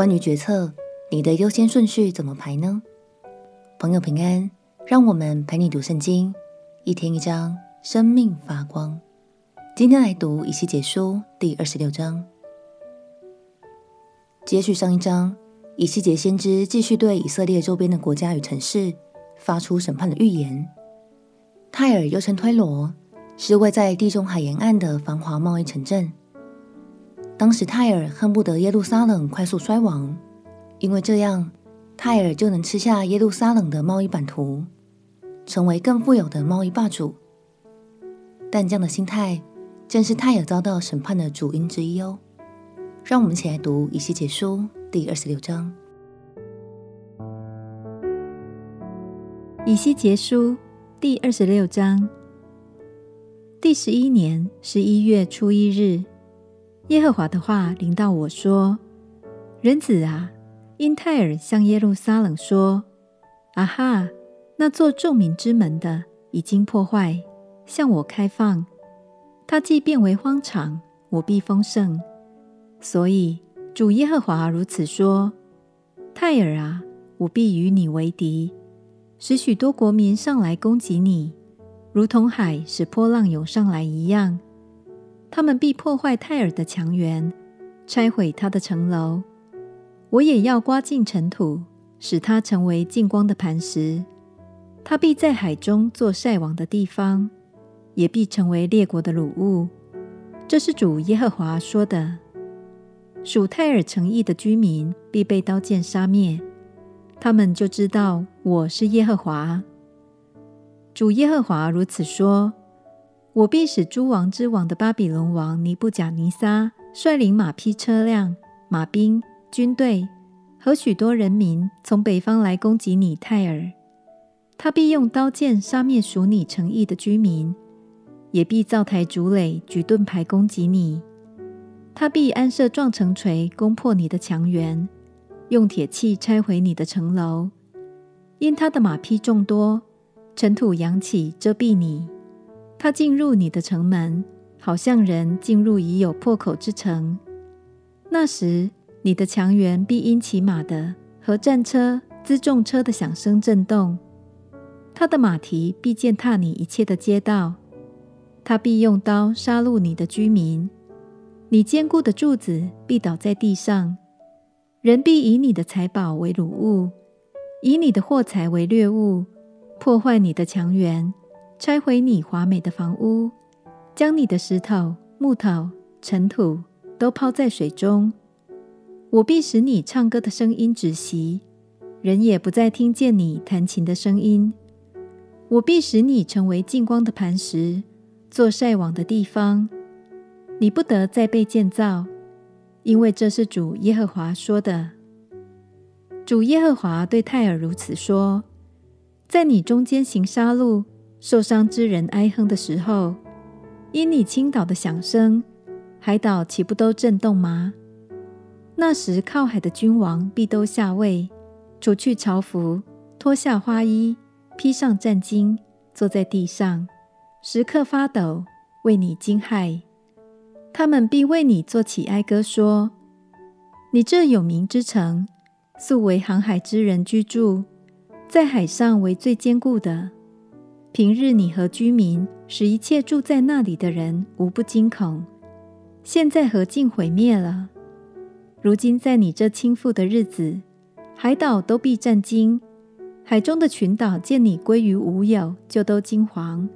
关于决策，你的优先顺序怎么排呢？朋友平安，让我们陪你读圣经，一天一章，生命发光。今天来读以西结书第二十六章，接续上一章，以西结先知继续对以色列周边的国家与城市发出审判的预言。泰尔又称推罗，是位在地中海沿岸的繁华贸易城镇。当时泰尔恨不得耶路撒冷快速衰亡，因为这样泰尔就能吃下耶路撒冷的贸易版图，成为更富有的贸易霸主。但这样的心态正是泰尔遭到审判的主因之一哦。让我们一起来读以西结书第二十六章。以西结书第二十六章，第十一年十一月初一日。耶和华的话临到我说：“人子啊，因泰尔向耶路撒冷说：‘啊哈，那作众民之门的已经破坏，向我开放。它既变为荒场，我必丰盛。’所以主耶和华如此说：泰尔啊，我必与你为敌，使许多国民上来攻击你，如同海使波浪涌上来一样。”他们必破坏泰尔的墙垣，拆毁他的城楼。我也要刮尽尘土，使他成为净光的磐石。他必在海中做晒网的地方，也必成为列国的掳物。这是主耶和华说的。属泰尔城邑的居民必被刀剑杀灭，他们就知道我是耶和华。主耶和华如此说。我必使诸王之王的巴比伦王尼布甲尼撒率领马匹、车辆、马兵、军队和许多人民从北方来攻击你泰尔。他必用刀剑杀灭属你城邑的居民，也必造台筑垒、举盾牌攻击你。他必安设撞城锤，攻破你的墙垣，用铁器拆毁你的城楼。因他的马匹众多，尘土扬起遮蔽你。他进入你的城门，好像人进入已有破口之城。那时，你的墙垣必因骑马的和战车、辎重车的响声震动。他的马蹄必践踏你一切的街道。他必用刀杀戮你的居民。你坚固的柱子必倒在地上。人必以你的财宝为掳物，以你的货财为掠物，破坏你的墙垣。拆毁你华美的房屋，将你的石头、木头、尘土都抛在水中。我必使你唱歌的声音止息，人也不再听见你弹琴的声音。我必使你成为净光的磐石，做晒网的地方。你不得再被建造，因为这是主耶和华说的。主耶和华对泰尔如此说：在你中间行杀戮。受伤之人哀哼的时候，因你倾倒的响声，海岛岂不都震动吗？那时靠海的君王必都下位，除去朝服，脱下花衣，披上战巾，坐在地上，时刻发抖，为你惊骇。他们必为你作起哀歌，说：你这有名之城，素为航海之人居住，在海上为最坚固的。平日你和居民，使一切住在那里的人无不惊恐。现在何竟毁灭了？如今在你这倾覆的日子，海岛都必震惊，海中的群岛见你归于无有，就都惊惶。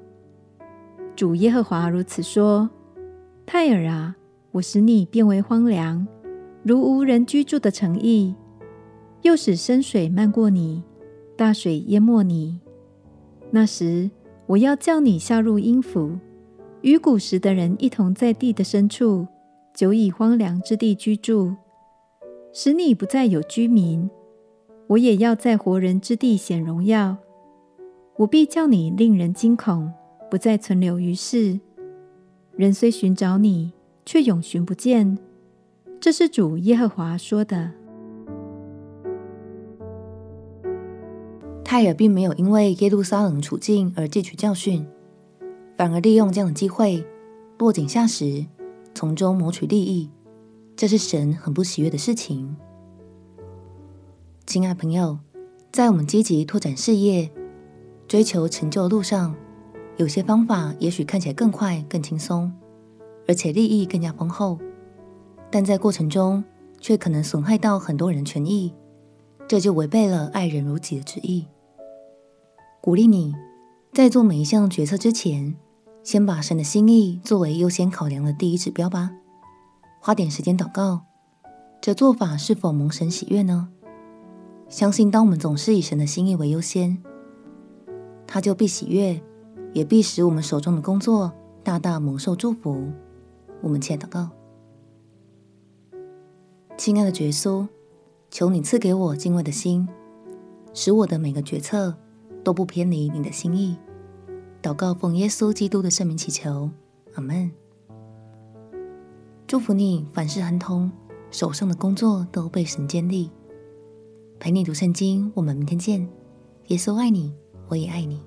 主耶和华如此说：泰尔啊，我使你变为荒凉，如无人居住的城邑，又使深水漫过你，大水淹没你。那时，我要叫你下入阴府，与古时的人一同在地的深处，久已荒凉之地居住，使你不再有居民。我也要在活人之地显荣耀。我必叫你令人惊恐，不再存留于世。人虽寻找你，却永寻不见。这是主耶和华说的。泰尔并没有因为耶路撒冷处境而汲取教训，反而利用这样的机会落井下石，从中谋取利益。这是神很不喜悦的事情。亲爱朋友，在我们积极拓展事业、追求成就的路上，有些方法也许看起来更快、更轻松，而且利益更加丰厚，但在过程中却可能损害到很多人权益，这就违背了爱人如己的旨意。鼓励你在做每一项决策之前，先把神的心意作为优先考量的第一指标吧。花点时间祷告，这做法是否蒙神喜悦呢？相信当我们总是以神的心意为优先，他就必喜悦，也必使我们手中的工作大大蒙受祝福。我们且祷告，亲爱的耶稣，求你赐给我敬畏的心，使我的每个决策都不偏离你的心意。祷告奉耶稣基督的圣名祈求，阿门。祝福你凡事亨通，手上的工作都被神坚立。陪你读圣经，我们明天见。耶稣爱你，我也爱你。